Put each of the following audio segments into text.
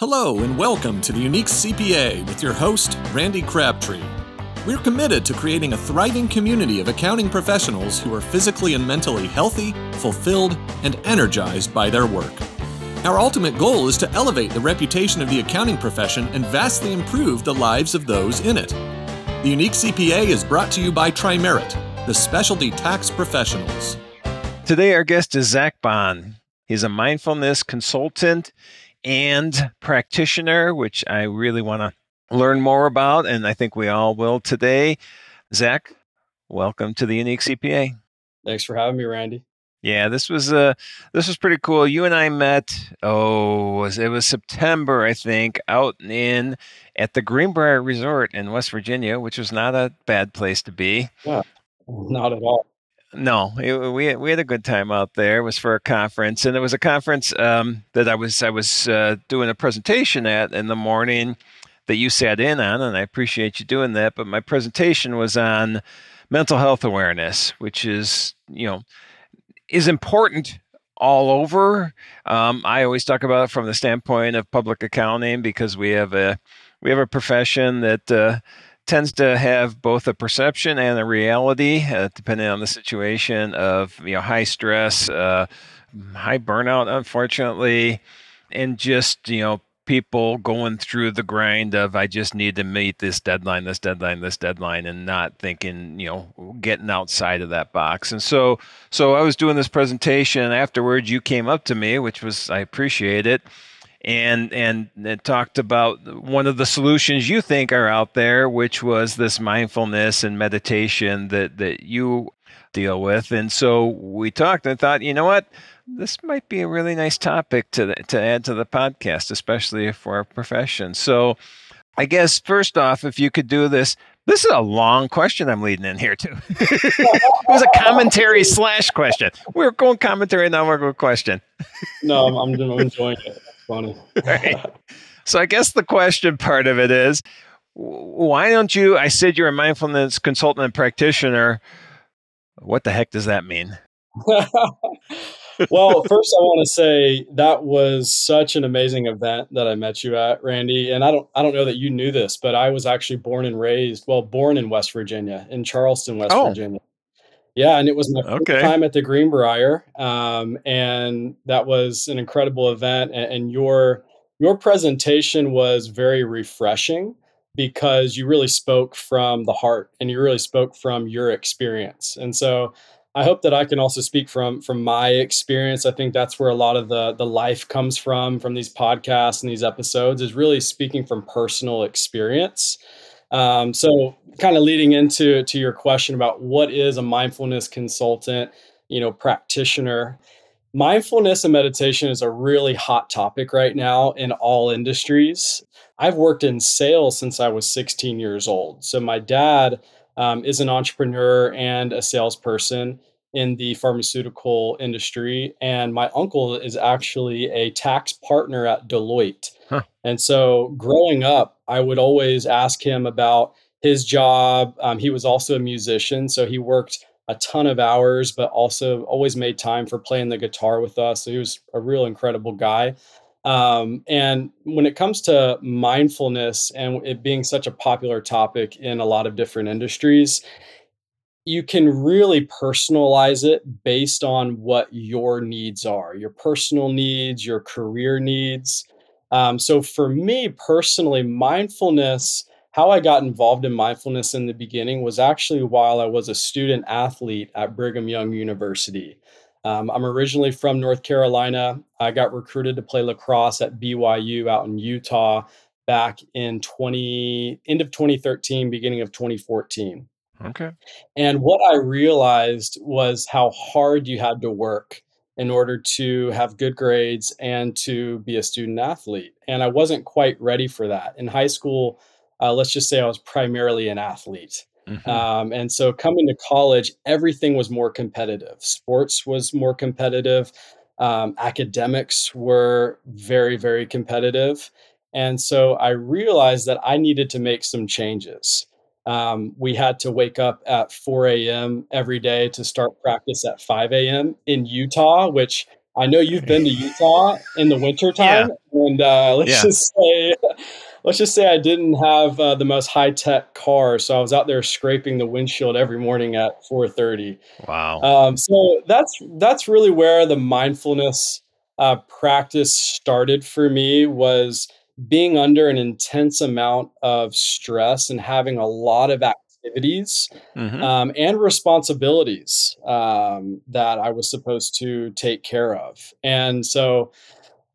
Hello, and welcome to the Unique CPA with your host, Randy Crabtree. We're committed to creating a thriving community of accounting professionals who are physically and mentally healthy, fulfilled, and energized by their work. Our ultimate goal is to elevate the reputation of the accounting profession and vastly improve the lives of those in it. The Unique CPA is brought to you by Tri-Merit, the specialty tax professionals. Today, our guest is Zach Baughan. He's a mindfulness consultant and practitioner, which I really want to learn more about, and I think we all will today. Zach, welcome to the Unique CPA. Thanks for having me, Randy. Yeah, this was uh this was pretty cool. You and I met oh it was September I think out in at the Greenbrier Resort in West Virginia, which was not a bad place to be. Yeah, not at all. No, it, we we had a good time out there. It was for a conference, and it was a conference um, that I was I was uh, doing a presentation at in the morning that you sat in on, and I appreciate you doing that. But my presentation was on mental health awareness, which is you know is important all over. Um, I always talk about it from the standpoint of public accounting because we have a we have a profession that. Uh, tends to have both a perception and a reality, uh, depending on the situation of you know high stress, uh, high burnout, unfortunately, and just you know people going through the grind of I just need to meet this deadline, this deadline, this deadline, and not thinking, you know, getting outside of that box. And so, so I was doing this presentation. Afterwards, you came up to me, which was I appreciate it, and and it talked about one of the solutions you think are out there, which was this mindfulness and meditation that that you deal with. And so we talked and thought, you know what, this might be a really nice topic to to add to the podcast, especially for our profession. So I guess first off, if you could do this. This is a long question I'm leading in here too. it was a commentary slash question. We are going commentary, now we're going question. no, I'm, I'm enjoying it funny. right. So I guess the question part of it is why don't you? I said you're a mindfulness consultant and practitioner. What the heck does that mean? well, first I want to say that was such an amazing event that I met you at, Randy. And I don't I don't know that you knew this, but I was actually born and raised, well, born in West Virginia, in Charleston, West oh. Virginia. Yeah, and it was my okay. time at the Greenbrier, um, and that was an incredible event. And, and your your presentation was very refreshing because you really spoke from the heart and you really spoke from your experience. And so I hope that I can also speak from from my experience. I think that's where a lot of the the life comes from from these podcasts and these episodes is really speaking from personal experience. Um, so, kind of leading into to your question about what is a mindfulness consultant, you know, practitioner. Mindfulness and meditation is a really hot topic right now in all industries. I've worked in sales since I was 16 years old. So my dad um, is an entrepreneur and a salesperson in the pharmaceutical industry, and my uncle is actually a tax partner at Deloitte. Huh. And so growing up, I would always ask him about his job. Um, he was also a musician, so he worked a ton of hours, but also always made time for playing the guitar with us. So he was a real incredible guy. Um, and when it comes to mindfulness and it being such a popular topic in a lot of different industries, you can really personalize it based on what your needs are your personal needs, your career needs. Um, so for me personally, mindfulness, how I got involved in mindfulness in the beginning was actually while I was a student athlete at Brigham Young University. Um, I'm originally from North Carolina. I got recruited to play lacrosse at BYU out in Utah back in 20 end of 2013, beginning of 2014. Okay. And what I realized was how hard you had to work in order to have good grades and to be a student athlete. And I wasn't quite ready for that. In high school, uh, let's just say I was primarily an athlete. Mm-hmm. Um, and so coming to college, everything was more competitive. Sports was more competitive. Um, academics were very, very competitive. And so I realized that I needed to make some changes. Um, we had to wake up at 4 a.m. every day to start practice at 5 a.m. in Utah, which I know you've been to Utah in the wintertime, yeah. and uh, let's yeah. just say, let's just say I didn't have uh, the most high tech car, so I was out there scraping the windshield every morning at 4:30. Wow! Um, so that's that's really where the mindfulness uh, practice started for me was being under an intense amount of stress and having a lot of activities mm-hmm. um, and responsibilities um, that I was supposed to take care of. And so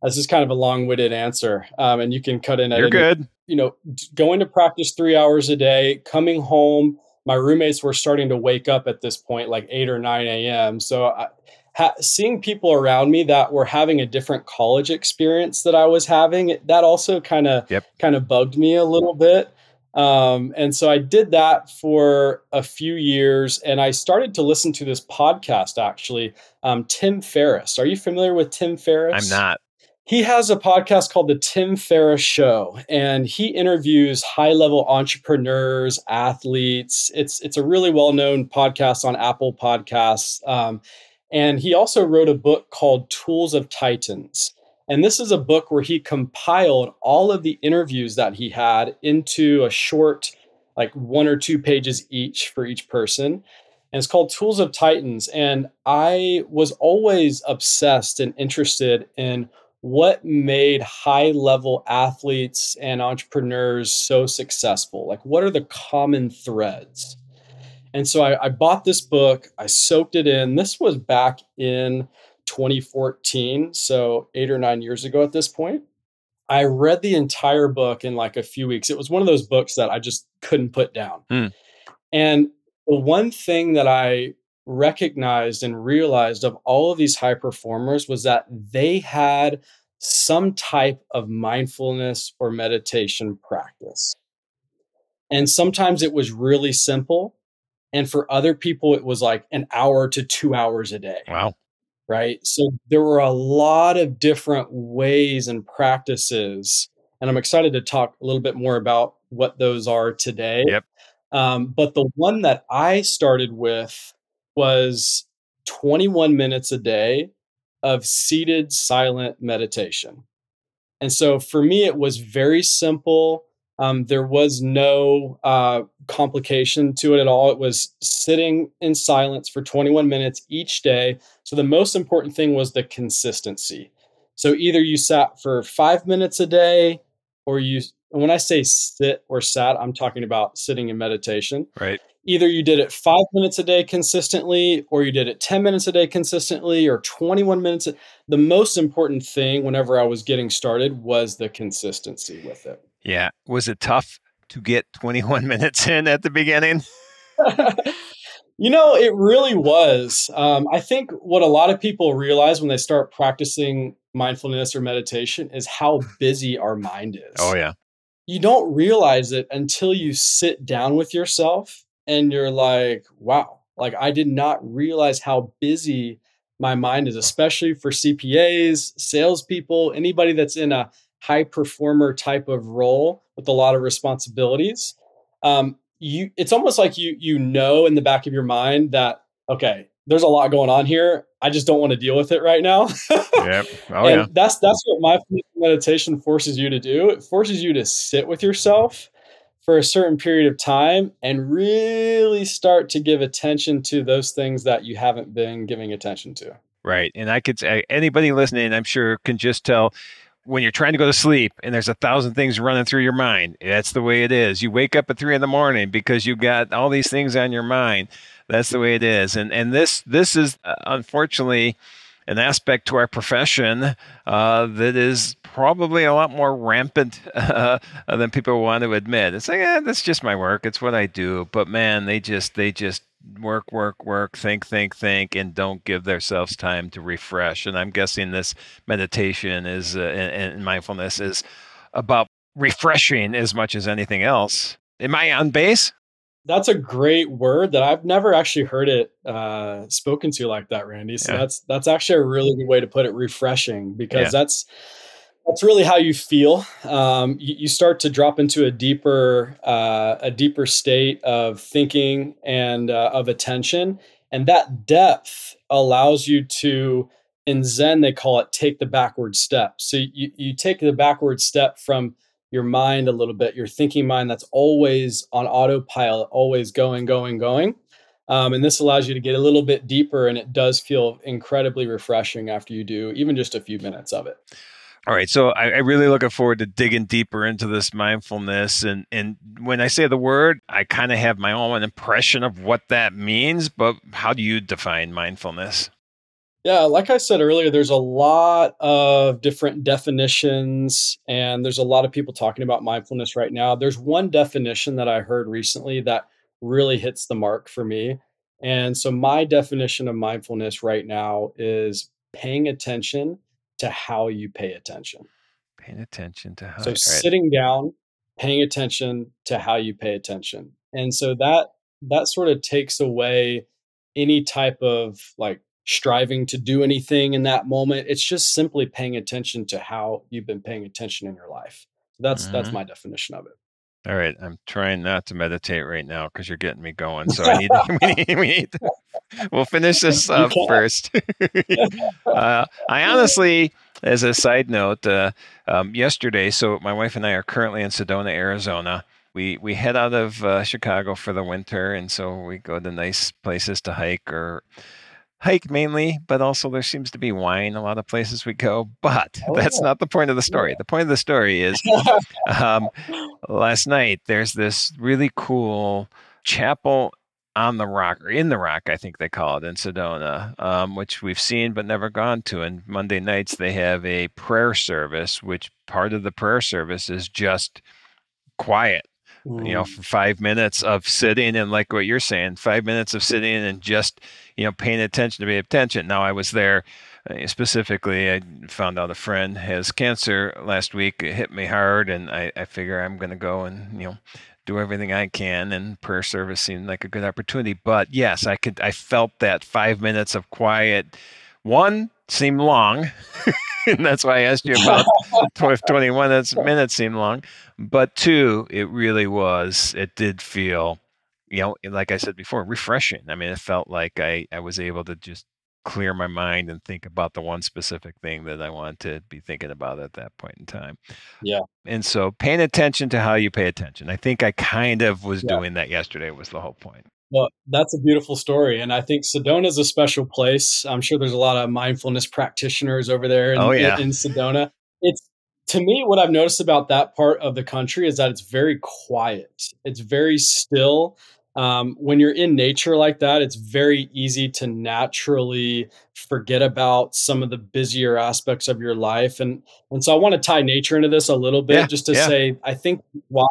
this is kind of a long-winded answer, um, and you can cut in. At You're any, good. You know, going to practice three hours a day, coming home. My roommates were starting to wake up at this point, like eight or nine a.m. So I, ha- seeing people around me that were having a different college experience that I was having, that also kind of yep. kind of bugged me a little bit. Um, and so I did that for a few years, and I started to listen to this podcast. Actually, um, Tim Ferriss. Are you familiar with Tim Ferriss? I'm not. He has a podcast called The Tim Ferriss Show, and he interviews high-level entrepreneurs, athletes. It's it's a really well-known podcast on Apple Podcasts. Um, and he also wrote a book called Tools of Titans. And this is a book where he compiled all of the interviews that he had into a short, like one or two pages each for each person. And it's called Tools of Titans. And I was always obsessed and interested in what made high level athletes and entrepreneurs so successful. Like, what are the common threads? And so I, I bought this book, I soaked it in. This was back in 2014, so eight or nine years ago at this point. I read the entire book in like a few weeks. It was one of those books that I just couldn't put down. Mm. And the one thing that I recognized and realized of all of these high performers was that they had some type of mindfulness or meditation practice. And sometimes it was really simple. And for other people, it was like an hour to two hours a day. Wow right? So there were a lot of different ways and practices, and I'm excited to talk a little bit more about what those are today. Yep. Um, but the one that I started with was 21 minutes a day of seated silent meditation. And so for me, it was very simple. Um, there was no uh, complication to it at all. It was sitting in silence for 21 minutes each day. So the most important thing was the consistency. So either you sat for five minutes a day, or you, when I say sit or sat, I'm talking about sitting in meditation. Right. Either you did it five minutes a day consistently, or you did it 10 minutes a day consistently, or 21 minutes. The most important thing whenever I was getting started was the consistency with it. Yeah. Was it tough to get 21 minutes in at the beginning? you know, it really was. Um, I think what a lot of people realize when they start practicing mindfulness or meditation is how busy our mind is. Oh, yeah. You don't realize it until you sit down with yourself and you're like, wow, like I did not realize how busy my mind is, especially for CPAs, salespeople, anybody that's in a high performer type of role with a lot of responsibilities, um, you it's almost like you you know in the back of your mind that okay, there's a lot going on here. I just don't want to deal with it right now. yep. Oh and yeah. That's that's what my meditation forces you to do. It forces you to sit with yourself for a certain period of time and really start to give attention to those things that you haven't been giving attention to. Right. And I could say anybody listening, I'm sure can just tell when you're trying to go to sleep and there's a thousand things running through your mind. That's the way it is. You wake up at three in the morning because you've got all these things on your mind. That's the way it is. And and this this is uh, unfortunately an aspect to our profession uh, that is probably a lot more rampant uh, than people want to admit. It's like, eh, that's just my work. It's what I do. But man, they just they just work, work, work, think, think, think, and don't give themselves time to refresh. And I'm guessing this meditation is uh, and, and mindfulness is about refreshing as much as anything else. Am I on base? That's a great word that I've never actually heard it uh, spoken to like that, Randy. So yeah. that's that's actually a really good way to put it, refreshing, because yeah. that's that's really how you feel. Um, you, you, start to drop into a deeper uh, a deeper state of thinking and uh, of attention, and that depth allows you to in Zen, they call it take the backward step. So you, you take the backward step from your mind a little bit, your thinking mind that's always on autopilot, always going, going, going. Um, and this allows you to get a little bit deeper, and it does feel incredibly refreshing after you do even just a few minutes of it. All right, so I, I really looking forward to digging deeper into this mindfulness, and and when I say the word, I kind of have my own impression of what that means. But how do you define mindfulness? Yeah, like I said earlier, there's a lot of different definitions, and there's a lot of people talking about mindfulness right now. There's one definition that I heard recently that really hits the mark for me. And so, my definition of mindfulness right now is paying attention to how you pay attention. Paying attention to how. So, right. sitting down, paying attention to how you pay attention. And so, that that sort of takes away any type of like striving to do anything in that moment. It's just simply paying attention to how you've been paying attention in your life. That's mm-hmm. that's my definition of it. All right, I'm trying not to meditate right now because you're getting me going. So I need, we need, we need to, we'll finish this up first. uh, I honestly, as a side note, uh, um, yesterday, so my wife and I are currently in Sedona, Arizona. We we head out of uh, Chicago for the winter, and so we go to nice places to hike or hike mainly, but also there seems to be wine a lot of places we go. But oh, that's not the point of the story. Yeah. The point of the story is um, last night there's this really cool chapel on the rock or in the rock, I think they call it in Sedona, um, which we've seen but never gone to. And Monday nights they have a prayer service, which part of the prayer service is just quiet mm. you know, for five minutes of sitting and like what you're saying, five minutes of sitting and just, you know, paying attention to pay attention. Now I was there uh, specifically, I found out a friend has cancer last week. It hit me hard and I, I figure I'm going to go and, you know, do everything I can and prayer service seemed like a good opportunity. But yes, I could, I felt that five minutes of quiet. One seemed long. and that's why I asked you about 21 minutes, minutes seemed long. But two, it really was, it did feel, you know, like I said before, refreshing. I mean, it felt like I, I was able to just clear my mind and think about the one specific thing that I wanted to be thinking about at that point in time. Yeah. And so paying attention to how you pay attention. I think I kind of was yeah. doing that yesterday was the whole point. Well, that's a beautiful story. And I think Sedona is a special place. I'm sure there's a lot of mindfulness practitioners over there in, oh, yeah. in, in Sedona. It's to me, what I've noticed about that part of the country is that it's very quiet. It's very still um, when you're in nature like that, it's very easy to naturally forget about some of the busier aspects of your life. And and so I want to tie nature into this a little bit, yeah, just to yeah. say I think why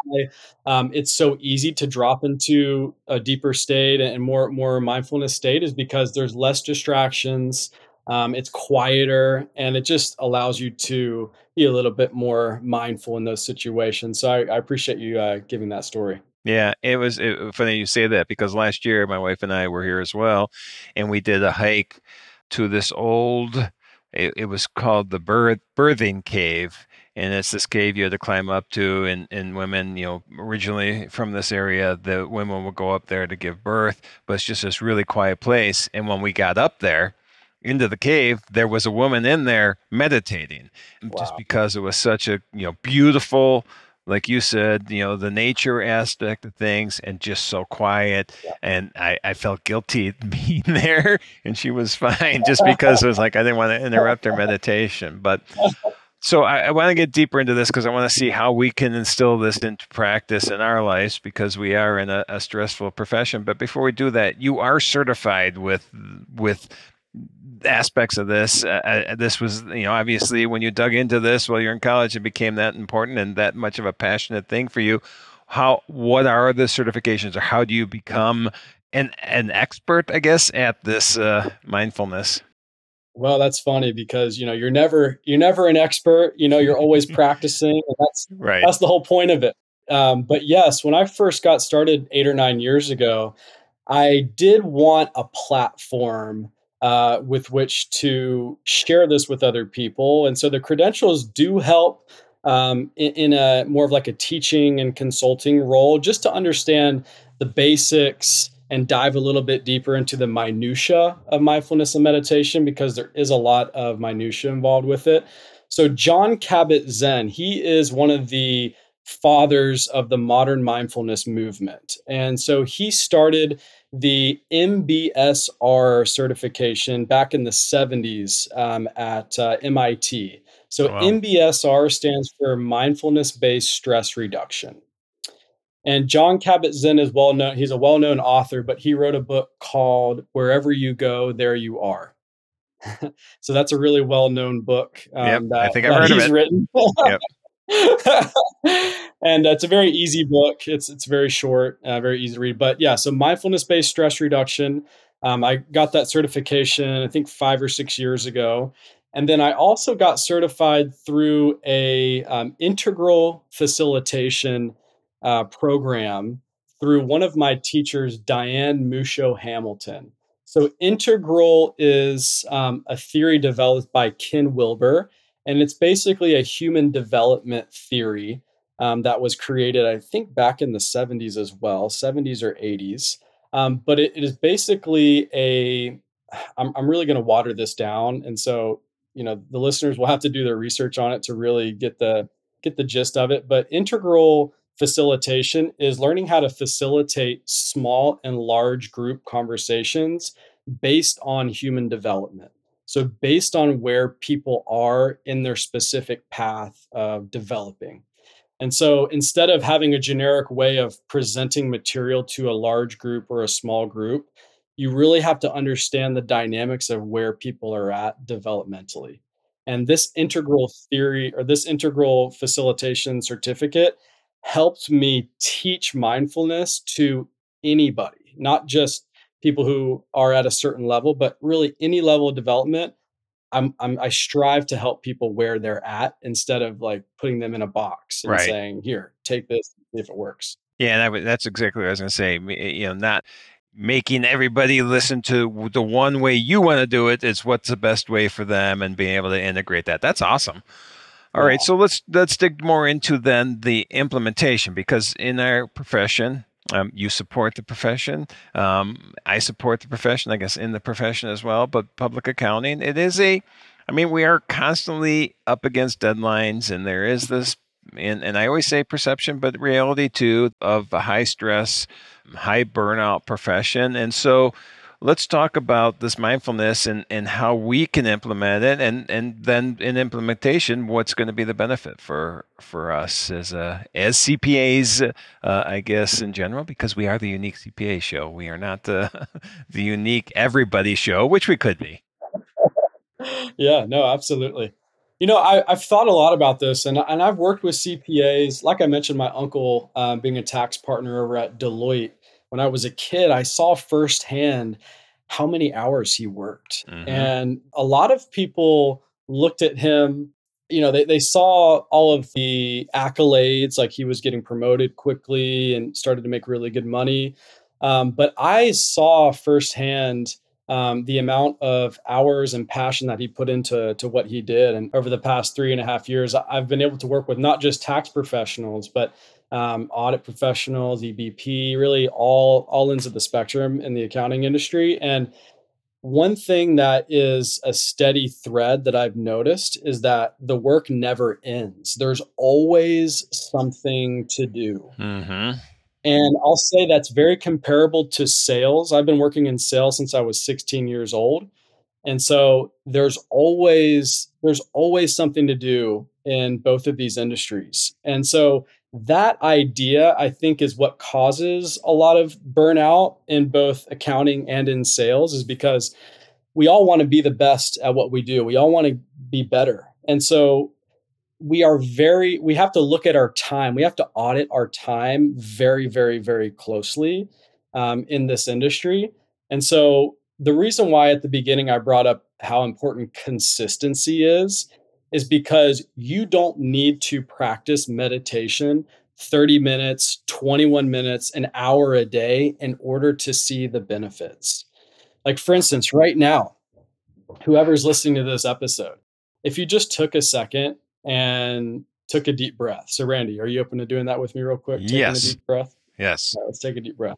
um, it's so easy to drop into a deeper state and more more mindfulness state is because there's less distractions. Um, it's quieter and it just allows you to be a little bit more mindful in those situations. So I, I appreciate you uh, giving that story. Yeah, it was it, uh, funny you say that because last year my wife and I were here as well, and we did a hike to this old. It, it was called the birth, birthing cave, and it's this cave you had to climb up to. And, and women, you know, originally from this area, the women would go up there to give birth, but it's just this really quiet place. And when we got up there, into the cave, there was a woman in there meditating, wow. just because it was such a you know beautiful like you said, you know, the nature aspect of things and just so quiet. Yeah. And I, I felt guilty being there and she was fine just because it was like I didn't want to interrupt her meditation. But so I, I want to get deeper into this because I want to see how we can instill this into practice in our lives because we are in a, a stressful profession. But before we do that, you are certified with with aspects of this. Uh, uh, this was, you know, obviously when you dug into this while you're in college, it became that important and that much of a passionate thing for you. How? What are the certifications, or how do you become an an expert, I guess, at this uh, mindfulness? Well, that's funny because you know you're never you're never an expert. You know, you're always practicing, and that's right. That's the whole point of it. Um, but yes, when I first got started eight or nine years ago, I did want a platform uh, with which to share this with other people. And so the credentials do help um, in, in, a more of like a teaching and consulting role, just to understand the basics and dive a little bit deeper into the minutia of mindfulness and meditation because there is a lot of minutia involved with it. So Jon Kabat-Zinn, he is one of the fathers of the modern mindfulness movement. And so he started the MBSR certification back in the 70s um, at uh, MIT. So oh, wow. MBSR stands for mindfulness based stress reduction. And Jon Kabat-Zinn is well known. He's a well known author, but he wrote a book called Wherever You Go, There You Are. so that's a really well known book. Um, yep, that, I think I've heard of it. Written. yep. and uh, it's a very easy book. It's it's very short, uh, very easy to read. But yeah, so mindfulness based stress reduction. Um, I got that certification I think five or six years ago, and then I also got certified through a um, integral facilitation uh, program through one of my teachers, Diane Musho Hamilton. So integral is um, a theory developed by Ken Wilber and it's basically a human development theory um, that was created, I think, back in the 70s as well, 70s or 80s. Um, but it, it is basically a, I'm, I'm really going to water this down. And so, you know, the listeners will have to do their research on it to really get the, get the gist of it. But integral facilitation is learning how to facilitate small and large group conversations based on human development. So, based on where people are in their specific path of developing. And so, instead of having a generic way of presenting material to a large group or a small group, you really have to understand the dynamics of where people are at developmentally. And this integral theory or this integral facilitation certificate helped me teach mindfulness to anybody, not just people who are at a certain level, but really any level of development. I'm, I'm I strive to help people where they're at instead of like putting them in a box and right. saying, "Here, take this, if it works." Yeah, that, that's exactly what I was going to say. Eh, you know, not making everybody listen to the one way you want to do it. It's what's the best way for them, and being able to integrate that. That's awesome. All right, so let's let's dig more into then the implementation because in our profession, um, you support the profession. Um, I support the profession, I guess, in the profession as well. But public accounting, it is a, I mean, we are constantly up against deadlines, and there is this, and, and I always say perception, but reality too, of a high stress, high burnout profession. And so, let's talk about this mindfulness and, and how we can implement it and, and then in implementation what's going to be the benefit for for us as a, as CPAs uh, I guess in general because we are the unique CPA show. We are not the the unique everybody show which we could be. Yeah no absolutely. You know I, have thought a lot about this and, and I've worked with CPAs like I mentioned my uncle um, being a tax partner over at Deloitte when I was a kid, I saw firsthand how many hours he worked. Mm-hmm. And a lot of people looked at him, you know, they, they saw all of the accolades, like he was getting promoted quickly and started to make really good money. Um, but I saw firsthand um, the amount of hours and passion that he put into to what he did. And over the past three and a half years, I've been able to work with not just tax professionals, but um, audit professionals, EBP, really all all ends of the spectrum in the accounting industry. And one thing that is a steady thread that I've noticed is that the work never ends. There's always something to do. Mm-hmm. And I'll say that's very comparable to sales. I've been working in sales since I was 16 years old. And so there's always there's always something to do in both of these industries. And so that idea, I think, is what causes a lot of burnout in both accounting and in sales, is because we all want to be the best at what we do. We all want to be better. And so we are very, we have to look at our time. We have to audit our time very, very, very closely um, in this industry. And so the reason why at the beginning I brought up how important consistency is is because you don't need to practice meditation 30 minutes, 21 minutes, an hour a day in order to see the benefits. Like, for instance, right now, whoever's listening to this episode, if you just took a second and took a deep breath. So, Randy, are you open to doing that with me real quick? Taking yes. a deep breath? Yes. Right, let's take a deep breath.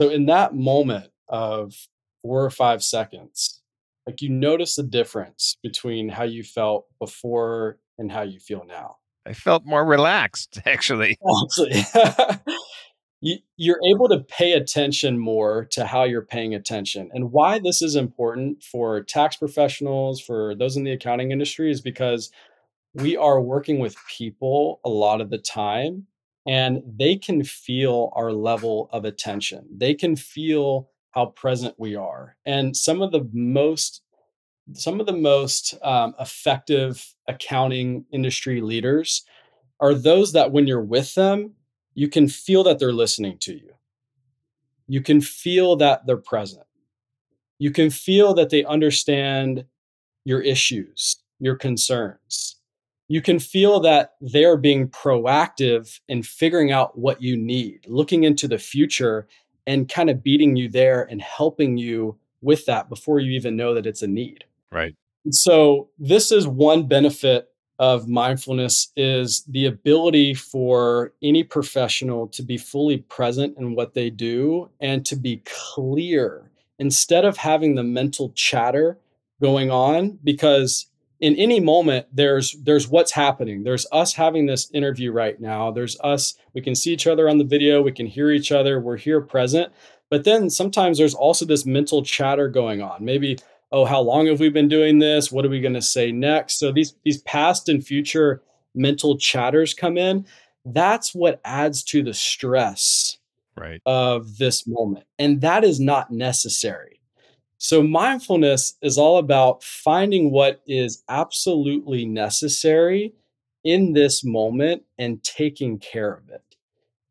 So in that moment of four or five seconds, like you notice the difference between how you felt before and how you feel now. I felt more relaxed, actually. you, you're able to pay attention more to how you're paying attention. And why this is important for tax professionals, for those in the accounting industry, is because we are working with people a lot of the time and they can feel our level of attention. They can feel how present we are. And some of the most some of the most um, effective accounting industry leaders are those that when you're with them, you can feel that they're listening to you. You can feel that they're present. You can feel that they understand your issues, your concerns. You can feel that they're being proactive in figuring out what you need, looking into the future and kind of beating you there and helping you with that before you even know that it's a need. Right. So this is one benefit of mindfulness is the ability for any professional to be fully present in what they do and to be clear instead of having the mental chatter going on because in any moment there's there's what's happening there's us having this interview right now there's us we can see each other on the video we can hear each other we're here present but then sometimes there's also this mental chatter going on maybe oh, how long have we been doing this? What are we going to say next? So these these past and future mental chatters come in. That's what adds to the stress right. of this moment. And that is not necessary. So mindfulness is all about finding what is absolutely necessary in this moment and taking care of it.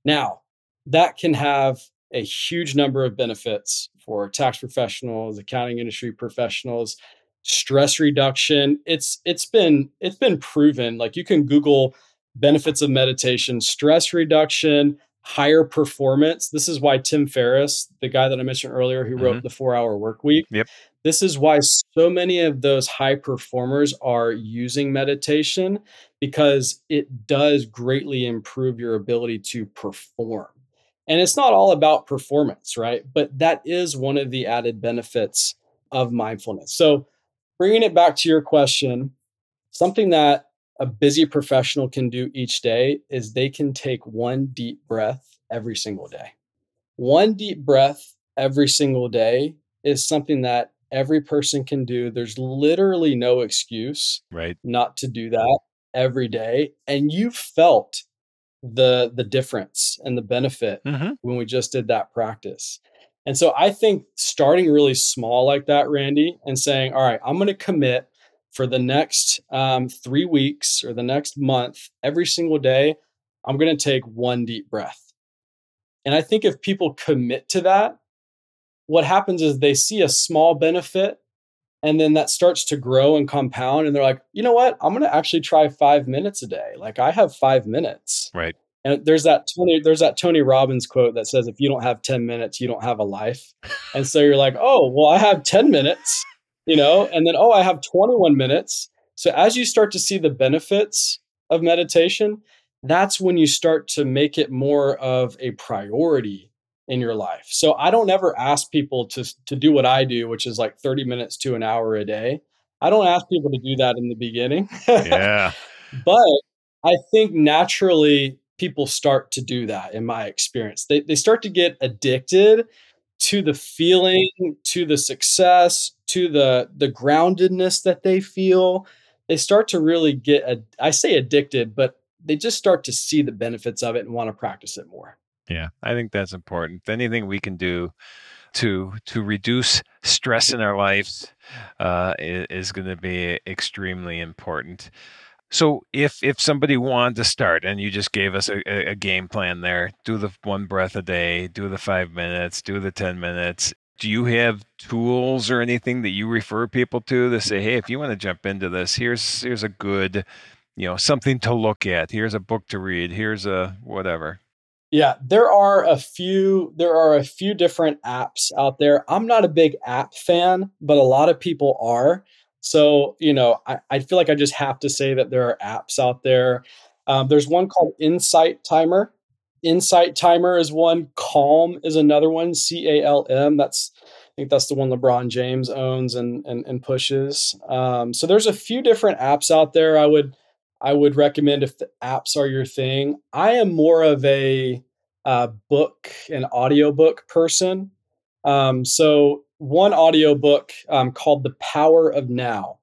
Now, that can have a huge number of benefits for tax professionals, accounting industry professionals, stress reduction. It's it's been it's been proven. Like you can Google benefits of meditation, stress reduction, higher performance. This is why Tim Ferriss, the guy that I mentioned earlier who mm-hmm. wrote the 4-hour work week. Yep. This is why so many of those high performers are using meditation because it does greatly improve your ability to perform. And it's not all about performance, right? But that is one of the added benefits of mindfulness. So, bringing it back to your question, something that a busy professional can do each day is they can take one deep breath every single day. One deep breath every single day is something that every person can do. There's literally no excuse right. not to do that every day. And you felt the the difference and the benefit mm-hmm. when we just did that practice. And so I think starting really small like that, Randy, and saying, all right, I'm going to commit for the next um, three weeks or the next month, every single day, I'm going to take one deep breath. And I think if people commit to that, what happens is they see a small benefit and then that starts to grow and compound and they're like you know what? I'm going to actually try five minutes a day. Like i have five minutes. Right. And there's that tony there's that tony robbins quote that says if you don't have 10 minutes you don't have a life. And so you're like oh well i have 10 minutes you know and then oh i have 21 minutes so as you start to see the benefits of meditation that's when you start to make it more of a priority in your life. So I don't ever ask people to to do what I do, which is like 30 minutes to an hour a day. I don't ask people to do that in the beginning. yeah. but I think naturally people start to do that in my experience. They they start to get addicted to the feeling, to the success, to the the groundedness that they feel. They start to really get a, I say addicted, but they just start to see the benefits of it and want to practice it more. Yeah, I think that's important. Anything we can do to to reduce stress in our lives uh, is, is going to be extremely important. So if if somebody wanted to start and you just gave us a, a, game plan there, do the one breath a day, do the five minutes, do the ten minutes. Do you have tools or anything that you refer people to to say, hey, if you want to jump into this, here's here's a good, you know, something to look at. Here's a book to read. Here's a whatever. Yeah, there are a few there are a few different apps out there. I'm not a big app fan, but a lot of people are. So, you know, I, I feel like I just have to say that there are apps out there. Um, there's one called Insight Timer. Insight Timer is one. Calm is another one. C A L M. That's I think that's the one LeBron James owns and and, and pushes. Um, so there's a few different apps out there. I would I would recommend if the apps are your thing. I am more of a uh, book and audiobook person. Um, so one audiobook um, called The Power of Now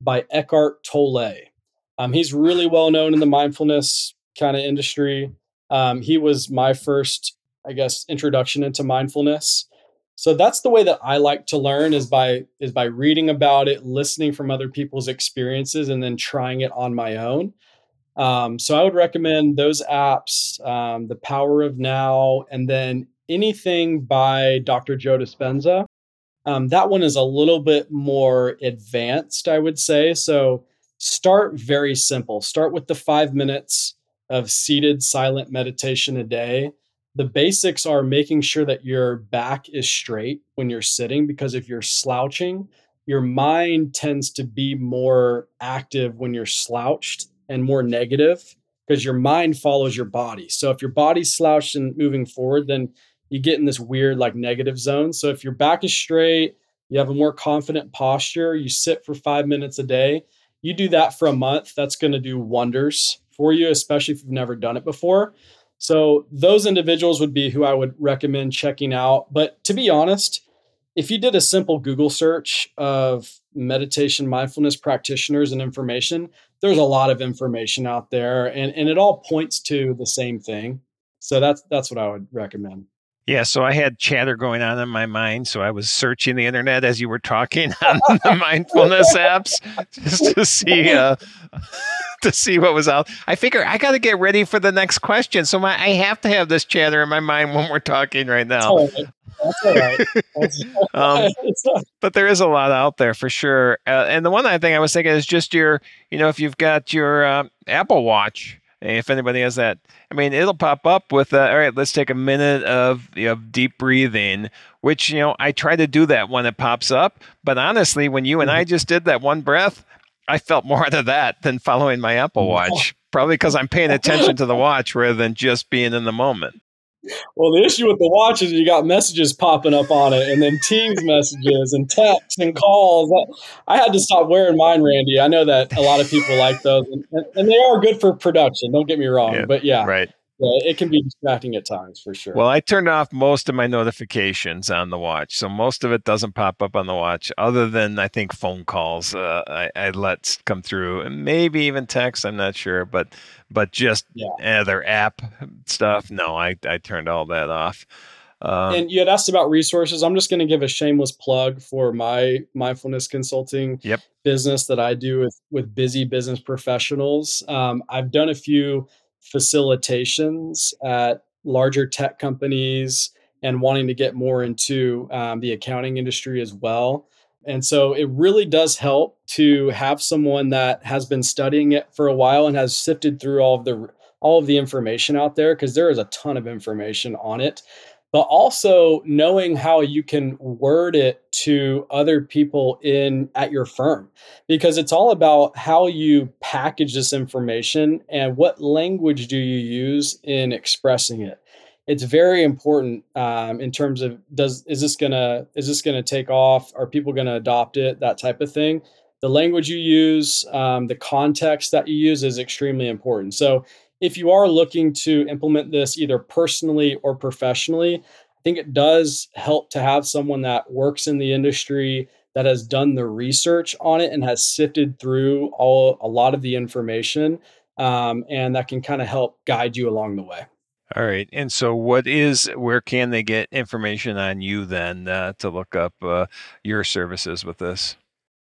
by Eckhart Tolle. Um, he's really well known in the mindfulness kind of industry. Um, he was my first, I guess, introduction into mindfulness. So that's the way that I like to learn is by is by reading about it, listening from other people's experiences, and then trying it on my own. Um, so I would recommend those apps, um, The Power of Now, and then anything by Dr. Joe Dispenza. Um, that one is a little bit more advanced, I would say. So start very simple. Start with the five minutes of seated silent meditation a day. The basics are making sure that your back is straight when you're sitting, because if you're slouching, your mind tends to be more active when you're slouched and more negative because your mind follows your body. So if your body's slouched and moving forward, then you get in this weird like negative zone. So if your back is straight, you have a more confident posture, you sit for five minutes a day, you do that for a month, that's going to do wonders for you, especially if you've never done it before. So those individuals would be who I would recommend checking out. But to be honest, if you did a simple Google search of meditation mindfulness practitioners and information, there's a lot of information out there and, and it all points to the same thing. So that's that's what I would recommend. Yeah, so I had chatter going on in my mind. So I was searching the internet as you were talking on the mindfulness apps just to see uh, to see what was out. I figure I got to get ready for the next question. So my, I have to have this chatter in my mind when we're talking right now. That's all right. That's um, but there is a lot out there for sure. Uh, and the one I think I was thinking is just your, you know, if you've got your uh, Apple Watch if anybody has that, I mean, it'll pop up with, uh, all right, let's take a minute of, of deep breathing, which, you know, I try to do that when it pops up. But honestly, when you and I mm-hmm. just did that one breath, I felt more out of that than following my Apple Watch. Probably because I'm paying attention to the watch rather than just being in the moment. Well, the issue with the watch is you got messages popping up on it, and then Teams messages and texts and calls. I had to stop wearing mine, Randy. I know that a lot of people like those, and, and they are good for production. Don't get me wrong, yeah, but yeah, right. Yeah, it can be distracting at times for sure. Well, I turned off most of my notifications on the watch, so most of it doesn't pop up on the watch, other than I think phone calls. Uh, I, I, let come through, and maybe even text. I'm not sure, but but just yeah. other app stuff. No, I I turned all that off. Um, and you had asked about resources. I'm just going to give a shameless plug for my mindfulness consulting yep. business that I do with with busy business professionals. Um, I've done a few facilitations at larger tech companies and wanting to get more into um, the accounting industry as well. And so it really does help to have someone that has been studying it for a while and has sifted through all of the all of the information out there because there is a ton of information on it but also knowing how you can word it to other people in at your firm. Because it's all about how you package this information and what language do you use in expressing it. It's very important um, in terms of does is this gonna is this gonna take off? Are people gonna adopt it? That type of thing. The language you use um, the context that you use is extremely important. So if you are looking to implement this either personally or professionally, I think it does help to have someone that works in the industry that has done the research on it and has sifted through all a lot of the information um, and that can kind of help guide you along the way. All right. And so, what is, where can they get information on you then uh, to look up uh, your services with this?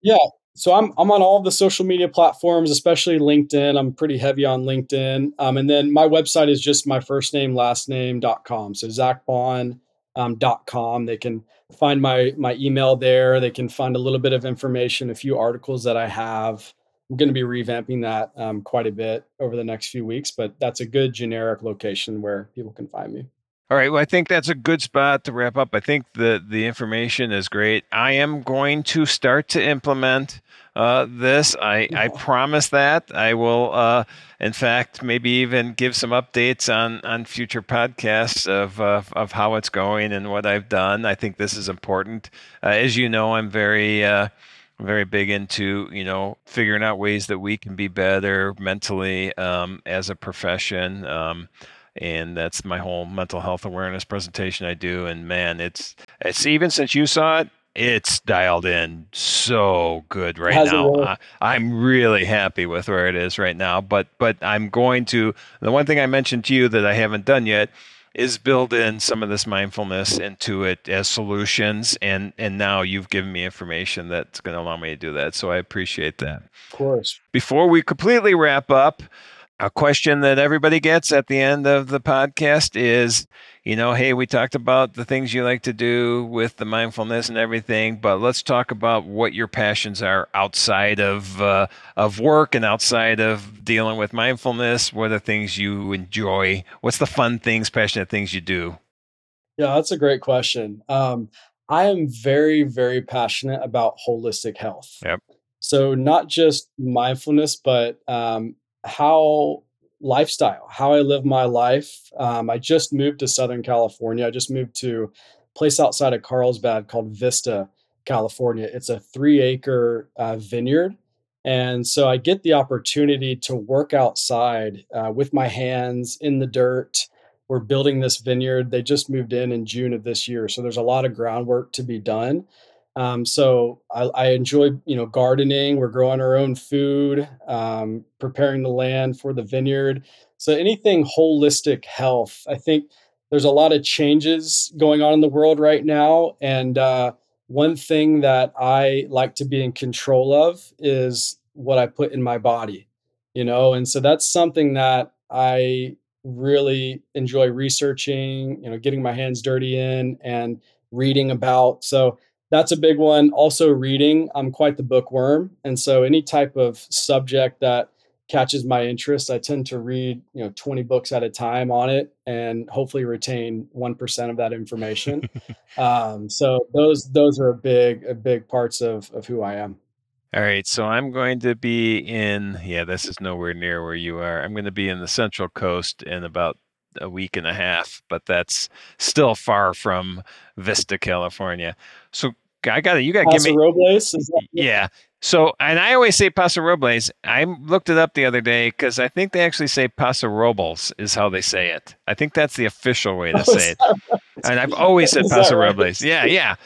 Yeah so I'm I'm on all the social media platforms, especially LinkedIn. I'm pretty heavy on LinkedIn. Um, and then my website is just my first name, last name.com. So zachbaughan.com. Um, .com. They can find my my email there. They can find a little bit of information, a few articles that I have. I'm going to be revamping that um, quite a bit over the next few weeks, but that's a good generic location where people can find me. All right. Well, I think that's a good spot to wrap up. I think the the information is great. I am going to start to implement uh, this. I, I promise that I will. Uh, in fact, maybe even give some updates on on future podcasts of uh, of how it's going and what I've done. I think this is important. Uh, as you know, I'm very uh, very big into you know figuring out ways that we can be better mentally um, as a profession. Um, and that's my whole mental health awareness presentation I do. And man, it's it's even since you saw it, it's dialed in so good right How's now. I, am really happy with where it is right now. But but I'm going to the one thing I mentioned to you that I haven't done yet is build in some of this mindfulness into it as solutions and and now you've given me information that's going to allow me to do that so i appreciate that of course before we completely wrap up a question that everybody gets at the end of the podcast is you know hey we talked about the things you like to do with the mindfulness and everything but let's talk about what your passions are outside of uh, of work and outside of dealing with mindfulness. What are the things you enjoy? What's the fun things passionate things you do? Yeah that's a great question. Um, i am very very passionate about holistic health. Yep. So not just mindfulness but um, how lifestyle, how I live my life. Um, I just moved to Southern California. I just moved to a place outside of Carlsbad called Vista, California. It's a three acre uh, vineyard. And so I get the opportunity to work outside uh, with my hands in the dirt. We're building this vineyard. They just moved in in June of this year. So there's a lot of groundwork to be done. Um, so I, I, enjoy, you know, gardening. We're growing our own food, um, preparing the land for the vineyard. So anything holistic health, I think there's a lot of changes going on in the world right now, and uh, one thing that I like to be in control of is what I put in my body, you know, and so that's something that I really enjoy researching, you know, getting my hands dirty in and reading about. So that's a big one. Also, reading. I'm quite the bookworm, and so any type of subject that catches my interest, I tend to read, you know, 20 books at a time on it, and hopefully retain one percent of that information. um, so those those are big a big parts of of who I am. All right, so I'm going to be in. Yeah, this is nowhere near where you are. I'm going to be in the Central Coast in about a week and a half, but that's still far from Vista, California. So I got it. You got to give me. Robles? yeah. So, and I always say Paso Robles. I looked it up the other day because I think they actually say Paso Robles is how they say it. I think that's the official way to oh, say it. And I've always said Paso right? Robles. Yeah, yeah.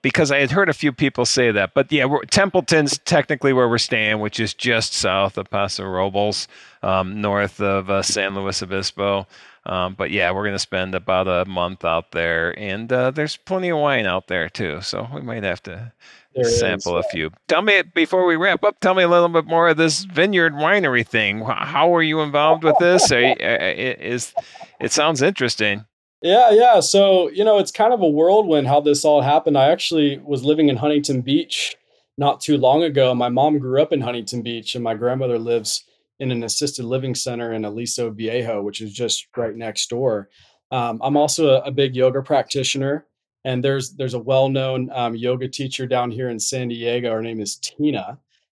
Because I had heard a few people say that. But yeah, Templeton's technically where we're staying, which is just south of Paso Robles, um, north of uh, San Luis Obispo. Um, but yeah, we're going to spend about a month out there, and uh, there's plenty of wine out there too. So we might have to there sample is. a few. Tell me before we wrap up. Tell me a little bit more of this vineyard winery thing. How are you involved with this? Are, is it sounds interesting? Yeah, yeah. So you know, it's kind of a whirlwind how this all happened. I actually was living in Huntington Beach not too long ago. My mom grew up in Huntington Beach, and my grandmother lives in an assisted living center in Aliso Viejo, which is just right next door. Um, I'm also a, a, big yoga practitioner, and there's there's a well-known um, yoga teacher down here in San Diego. Her name is Tina,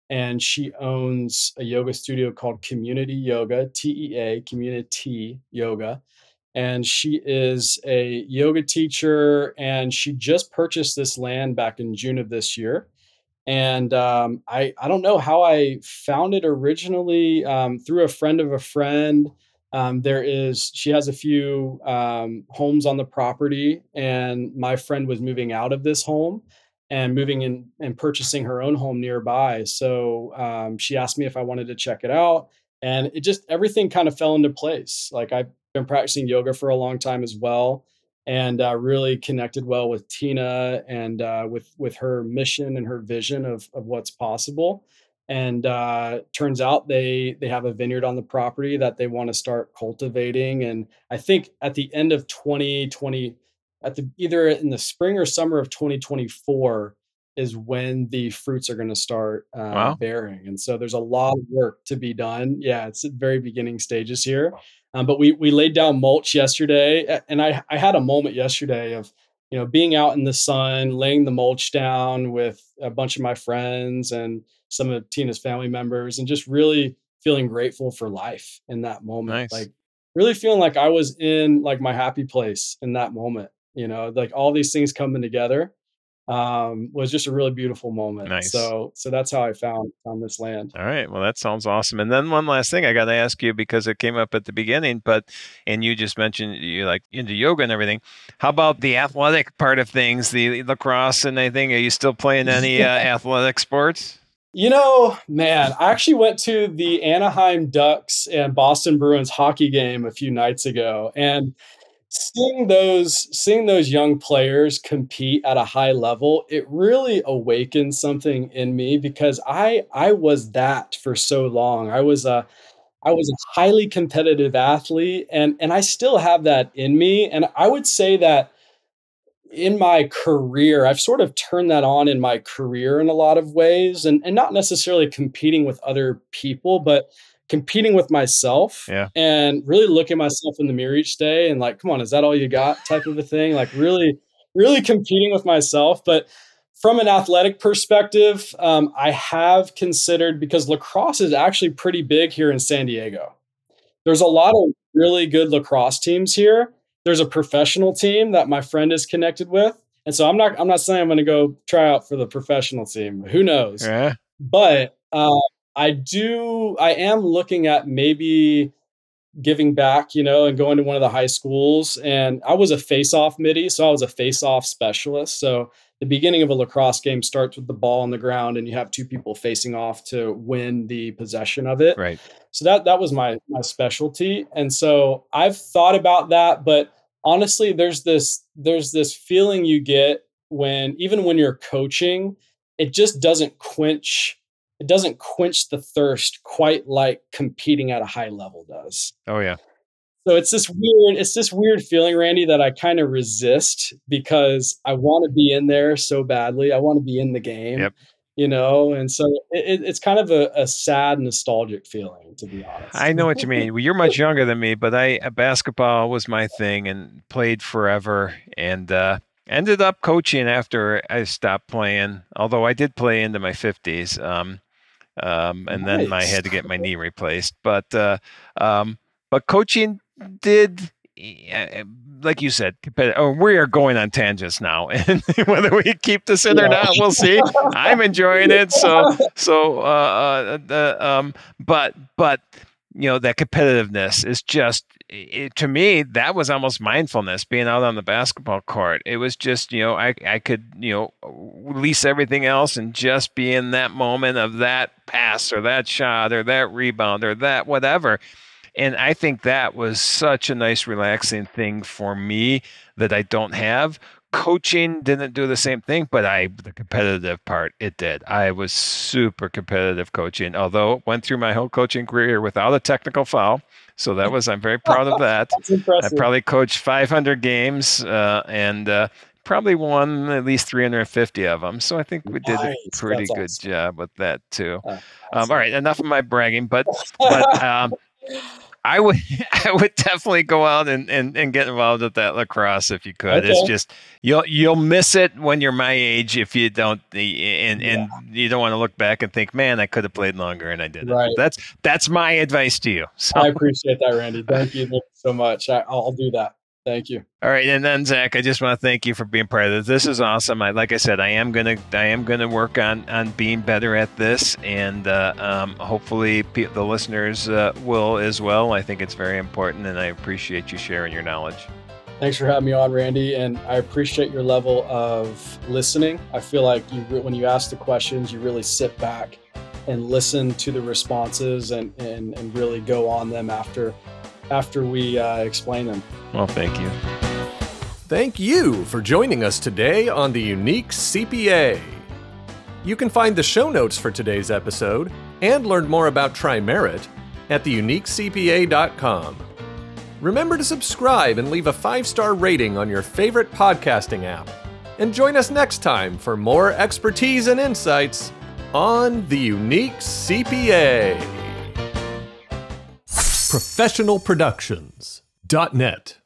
and she owns a yoga studio called Community Yoga, T E A, Community Yoga. And she is a yoga teacher, and she just purchased this land back in June of this year and um, I I don't know how I found it originally um, through a friend of a friend. Um, there is she has a few um, homes on the property, and my friend was moving out of this home and moving in and purchasing her own home nearby. So um, she asked me if I wanted to check it out, and it just everything kind of fell into place. Like I've been practicing yoga for a long time as well and uh, really connected well with Tina and uh, with with her mission and her vision of of what's possible. And uh, turns out they they have a vineyard on the property that they want to start cultivating. And I think at the end of 2020, at the either in the spring or summer of 2024 is when the fruits are going to start uh, wow. bearing. And so there's a lot of work to be done. Yeah, it's at very beginning stages here. Um, but we we laid down mulch yesterday, and I I had a moment yesterday of you know being out in the sun, laying the mulch down with a bunch of my friends and some of Tina's family members, and just really feeling grateful for life in that moment. Nice. Like really feeling like I was in like my happy place in that moment. You know, like all these things coming together um, was just a really beautiful moment. Nice. So, so that's how I found found this land. All right. Well, that sounds awesome. And then one last thing I got to ask you because it came up at the beginning, but and you just mentioned you like into yoga and everything. How about the athletic part of things, the lacrosse and anything? Are you still playing any uh, athletic sports? You know, man, I actually went to the Anaheim Ducks and Boston Bruins hockey game a few nights ago, and seeing those seeing those young players compete at a high level it really awakened something in me because i i was that for so long. I was a i was a highly competitive athlete and and i still have that in me and i would say that in my career i've sort of turned that on in my career in a lot of ways and and not necessarily competing with other people but competing with myself yeah. and really looking myself in the mirror each day and like, come on, is that all you got type of a thing? Like really, really competing with myself. But from an athletic perspective, um, I have considered because lacrosse is actually pretty big here in San Diego. There's a lot of really good lacrosse teams here. There's a professional team that my friend is connected with. And so I'm not I'm not saying I'm going to go try out for the professional team. Who knows? Yeah. But uh, I do, I am looking at maybe giving back, you know, and going to one of the high schools. And I was a face off middie, so I was a face off specialist. So the beginning of a lacrosse game starts with the ball on the ground and you have two people facing off to win the possession of it. Right. So that that was my my specialty. And so I've thought about that, but honestly there's this there's this feeling you get when even when you're coaching, it just doesn't quench it doesn't quench the thirst quite like competing at a high level does. Oh yeah. So it's this weird, it's this weird feeling, Randy, that I kind of resist because I want to be in there so badly. I want to be in the game. Yep. You know, and so it, it's kind of a, a, sad, nostalgic feeling, to be honest. I know what you mean. Well, you're much younger than me, but I uh, basketball was my thing and played forever. And uh, ended up coaching after I stopped playing. Although I did play into my 50s. Um, um, and nice. then I had to get my knee replaced. But uh, um, but coaching did, like you said, oh, we are going on tangents now, and whether we keep this in yeah. or not, we'll see. I'm enjoying it, so so. Uh, uh, um, but but you know that competitiveness is just it, to me that was almost mindfulness being out on the basketball court. It was just you know i i could you know release everything else and just be in that moment of that pass or that shot or that rebound or that whatever. And i think that was such a nice relaxing thing for me that i don't have coaching didn't do the same thing, but I the competitive part it did. I was super competitive coaching, although went through my whole coaching career without a technical foul. So that was I'm very proud of that. I probably coached 500 games uh, and uh, probably won at least 350 of them. So I think we did nice. a pretty That's good awesome. job with that too. Uh, um, all right, enough of my bragging, but but um, I would I would definitely go out and, and, and get involved with that lacrosse if you could. Okay. It's just you'll you'll miss it when you're my age if you don't and and yeah. you don't want to look back and think, man, I could have played longer and I didn't. Right. That's that's my advice to you. So. I appreciate that, Randy. Thank you so much. I, I'll do that. Thank you. All right, and then Zach, I just want to thank you for being part of this. This is awesome. I, like I said, I am gonna I am gonna work on on being better at this, and uh, um, hopefully pe- the listeners uh, will as well. I think it's very important, and I appreciate you sharing your knowledge. Thanks for having me on, Randy, and I appreciate your level of listening. I feel like you when you ask the questions, you really sit back and listen to the responses and, and, and really go on them after after we uh, explain them. Well, thank you. Thank you for joining us today on the Unique CPA. You can find the show notes for today's episode and learn more about Tri-Merit at theuniquecpa.com. Remember to subscribe and leave a five star rating on your favorite podcasting app. And join us next time for more expertise and insights on the Unique CPA. professionalproductions.net.